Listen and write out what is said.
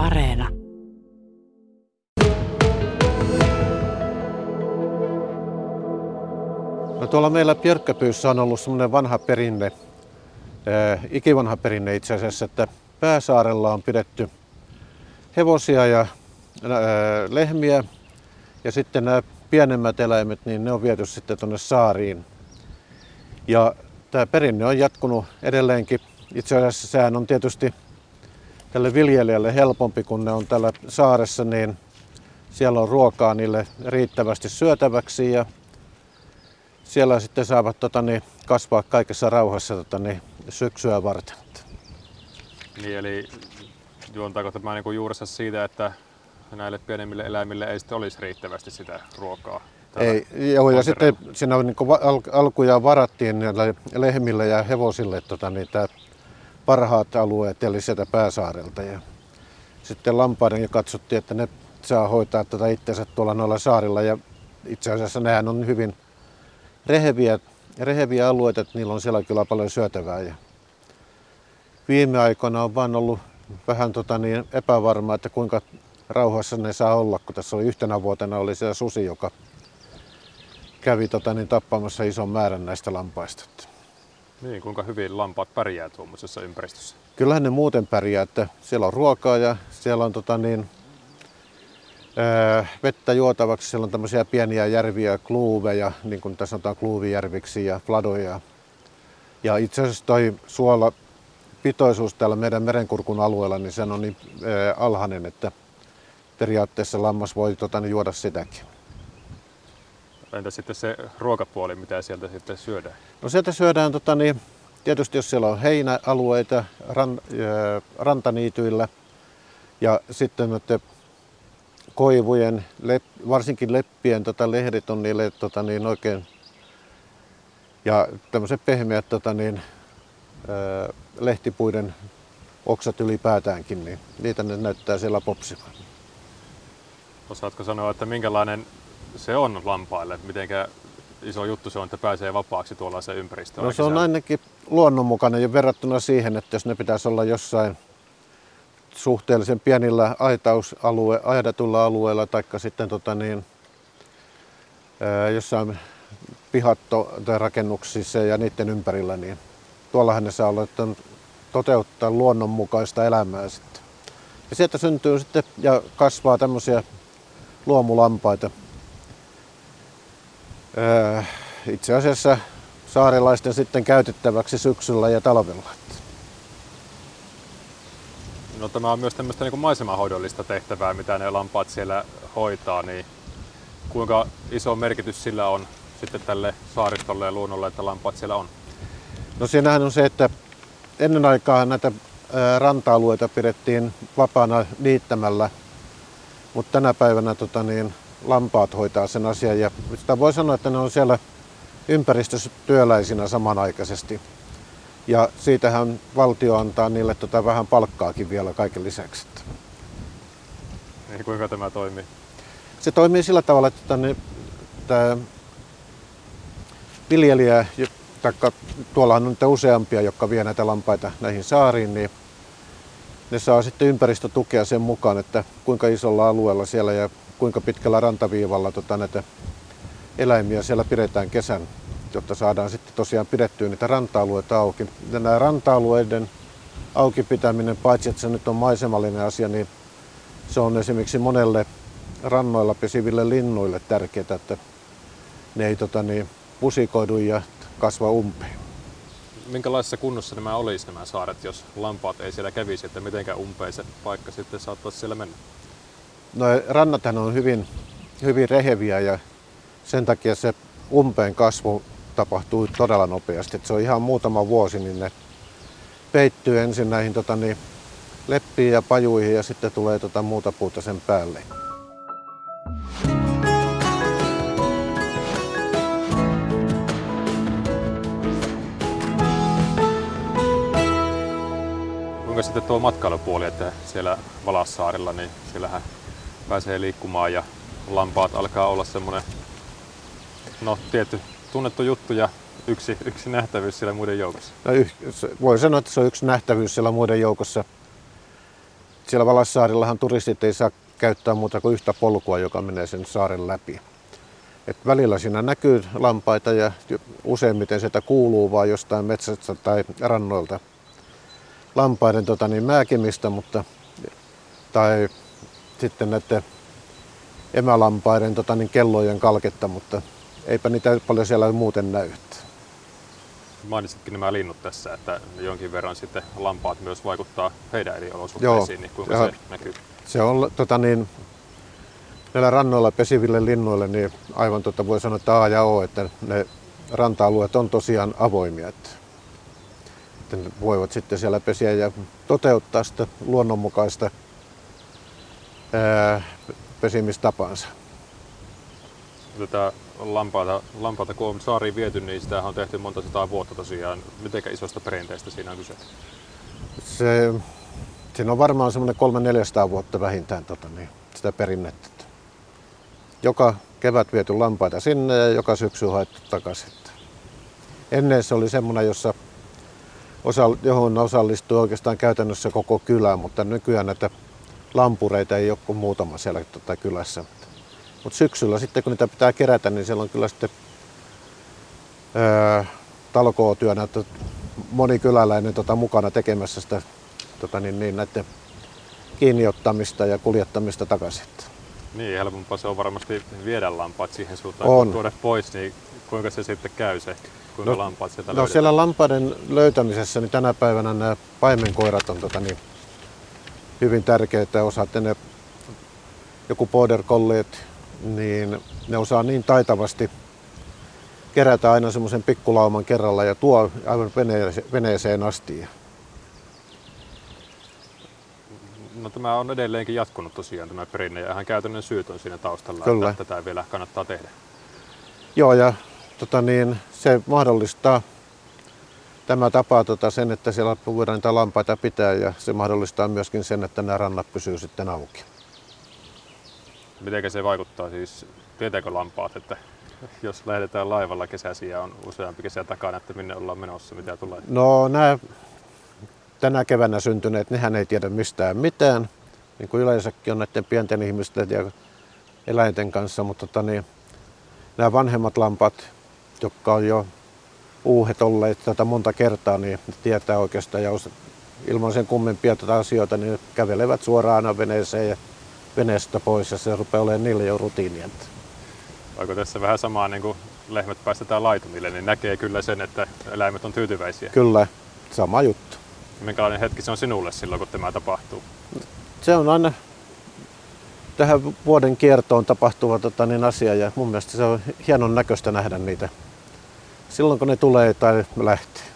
Areena. No tuolla meillä Björkkäpyyssä on ollut semmoinen vanha perinne, äh, ikivanha perinne itse asiassa, että Pääsaarella on pidetty hevosia ja äh, lehmiä ja sitten nämä pienemmät eläimet, niin ne on viety sitten tuonne saariin. Ja tämä perinne on jatkunut edelleenkin. Itse asiassa sehän on tietysti tälle viljelijälle helpompi, kun ne on tällä saaressa, niin siellä on ruokaa niille riittävästi syötäväksi ja siellä sitten saavat tota, niin, kasvaa kaikessa rauhassa tota, niin, syksyä varten. Niin, eli juontaako tämä niin juuressa siitä, että näille pienemmille eläimille ei sitten olisi riittävästi sitä ruokaa? Ei, joo, ja sitten siinä niin al- alkujaan varattiin näille lehmille ja hevosille tota, niitä parhaat alueet, eli sieltä pääsaarelta. Ja sitten lampaiden katsottiin, että ne saa hoitaa tätä itsensä tuolla noilla saarilla. Ja itse asiassa nehän on hyvin reheviä, reheviä alueita, että niillä on siellä kyllä paljon syötävää. Ja viime aikoina on vaan ollut vähän tota niin epävarmaa, että kuinka rauhassa ne saa olla, kun tässä oli yhtenä vuotena oli se susi, joka kävi tota niin, tappamassa ison määrän näistä lampaista. Niin, kuinka hyvin lampaat pärjää tuommoisessa ympäristössä? Kyllähän ne muuten pärjää, että siellä on ruokaa ja siellä on tota niin, ää, vettä juotavaksi. Siellä on tämmöisiä pieniä järviä, kluuveja, niin kuin tässä sanotaan kluuvijärviksi ja fladoja. Ja itse asiassa toi suola pitoisuus täällä meidän merenkurkun alueella, niin se on niin ää, alhainen, että periaatteessa lammas voi tota, niin juoda sitäkin. Entä sitten se ruokapuoli, mitä sieltä sitten syödään? No sieltä syödään tota, niin, tietysti jos siellä on heinäalueita ran, ää, rantaniityillä ja sitten noiden koivujen, lep, varsinkin leppien tota, lehdet on niille tota, niin, oikein ja tämmöiset pehmeät tota, niin, ää, lehtipuiden oksat ylipäätäänkin, niin niitä ne näyttää siellä popsivan. Osaatko sanoa, että minkälainen se on lampaille? Mitenkä iso juttu se on, että pääsee vapaaksi tuollaiseen ympäristöön? No se on ainakin luonnonmukainen jo verrattuna siihen, että jos ne pitäisi olla jossain suhteellisen pienillä aitausalue, aidatulla alueella tai sitten tota niin, jossain pihatto- tai rakennuksissa ja niiden ympärillä, niin tuollahan ne saa olla, että toteuttaa luonnonmukaista elämää sitten. Ja sieltä syntyy sitten ja kasvaa tämmöisiä luomulampaita. Itse asiassa saarilaisten sitten käytettäväksi syksyllä ja talvella. No tämä on myös tämmöistä niin maisemahoidollista tehtävää, mitä ne lampaat siellä hoitaa, niin kuinka iso merkitys sillä on sitten tälle saaristolle ja luonnolle, että lampaat siellä on? No siinähän on se, että ennen aikaa näitä ranta-alueita pidettiin vapaana niittämällä, mutta tänä päivänä tota niin, lampaat hoitaa sen asian ja sitä voi sanoa, että ne on siellä ympäristössä työläisinä samanaikaisesti. Ja siitähän valtio antaa niille tota vähän palkkaakin vielä kaiken lisäksi. Niin, kuinka tämä toimii? Se toimii sillä tavalla, että tänne, tämä viljelijä, taikka tuollahan on useampia, jotka vie näitä lampaita näihin saariin, niin ne saa sitten ympäristötukea sen mukaan, että kuinka isolla alueella siellä ja kuinka pitkällä rantaviivalla tota, näitä eläimiä siellä pidetään kesän jotta saadaan sitten tosiaan pidettyä niitä ranta-alueita auki. Ja nämä ranta-alueiden auki pitäminen, paitsi että se nyt on maisemallinen asia, niin se on esimerkiksi monelle rannoilla pesiville linnuille tärkeää, että ne ei tota, niin, pusikoidu ja kasva umpeen. Minkälaisessa kunnossa nämä olisi nämä saaret, jos lampaat ei siellä kävisi, että mitenkä umpeen se paikka sitten saattaisi siellä mennä? No rannathan on hyvin, hyvin reheviä ja sen takia se umpeen kasvu tapahtuu todella nopeasti. Et se on ihan muutama vuosi, niin ne peittyy ensin näihin tota, niin, leppiin ja pajuihin ja sitten tulee tota, muuta puuta sen päälle. Kuinka sitten tuo matkailupuoli, että siellä Valassaarilla, niin siellähän pääsee liikkumaan ja lampaat alkaa olla semmoinen no, tietty tunnettu juttu ja yksi, yksi nähtävyys siellä muiden joukossa? No, voi sanoa, että se on yksi nähtävyys siellä muiden joukossa. siellä Valassaarillahan turistit ei saa käyttää muuta kuin yhtä polkua, joka menee sen saaren läpi. Et välillä siinä näkyy lampaita ja useimmiten sieltä kuuluu vaan jostain metsästä tai rannoilta lampaiden tota, niin, määkimistä, mutta, tai sitten näiden emälampaiden tota, niin, kellojen kalketta, mutta eipä niitä paljon siellä muuten näy. Mainitsitkin nämä linnut tässä, että jonkin verran sitten lampaat myös vaikuttaa heidän elinolosuhteisiin, Joo, niin kuinka ja se näkyy? Se on tota, niin, näillä rannoilla pesiville linnuille niin aivan tota, voi sanoa, että A ja O, että ne ranta-alueet on tosiaan avoimia. Että, että ne voivat sitten siellä pesiä ja toteuttaa sitä luonnonmukaista pesimistapansa. Tätä lampaata, lampaata kun on saariin viety, niin sitä on tehty monta sataa vuotta tosiaan. Miten isosta perinteestä siinä on kyse? Se, siinä on varmaan semmoinen 300-400 vuotta vähintään tota, niin, sitä perinnettä. Joka kevät viety lampaita sinne ja joka syksy haettu takaisin. Ennen se oli semmoinen, jossa osa, johon osallistui oikeastaan käytännössä koko kylä, mutta nykyään näitä lampureita ei ole kuin muutama siellä tota kylässä. Mutta syksyllä sitten kun niitä pitää kerätä, niin siellä on kyllä sitten öö, talkootyönä, että moni kyläläinen tota, mukana tekemässä sitä tota, niin, niin, näiden kiinniottamista ja kuljettamista takaisin. Niin, helpompaa se on varmasti viedä lampaat siihen suuntaan, on. kun tuoda pois, niin kuinka se sitten käy se, kuinka no, lampaat sieltä No löydetään? siellä lampaiden löytämisessä, niin tänä päivänä nämä paimenkoirat on tota, niin, hyvin tärkeitä. Osaatte ne joku border colliet, niin ne osaa niin taitavasti kerätä aina semmoisen pikkulauman kerralla ja tuo aivan veneeseen asti. No tämä on edelleenkin jatkunut tosiaan tämä perinne ja ihan käytännön syyt on siinä taustalla, Kyllä. että tätä vielä kannattaa tehdä. Joo ja tota niin, se mahdollistaa tämä tapa tota, sen, että siellä voidaan niitä lampaita pitää ja se mahdollistaa myöskin sen, että nämä rannat pysyy sitten auki. Miten se vaikuttaa siis, tietääkö lampaat, että jos lähdetään laivalla kesäsi ja on useampi kesä takana, että minne ollaan menossa, mitä tulee? No nämä tänä keväänä syntyneet, nehän ei tiedä mistään mitään, niin kuin yleensäkin on näiden pienten ihmisten ja eläinten kanssa, mutta tota, niin, nämä vanhemmat lampat, jotka on jo uuhet olleet tätä monta kertaa, niin tietää oikeastaan ja ilman sen kummempia tätä asioita, niin kävelevät suoraan aina veneeseen ja veneestä pois ja se rupeaa olemaan niille jo rutiinia. Onko tässä vähän samaa niin kuin lehmät päästetään laitumille, niin näkee kyllä sen, että eläimet on tyytyväisiä? Kyllä, sama juttu. Minkälainen hetki se on sinulle silloin, kun tämä tapahtuu? Se on aina tähän vuoden kiertoon tapahtuva tota, niin asia ja mun mielestä se on hienon näköistä nähdä niitä silloin kun ne tulee tai lähtee.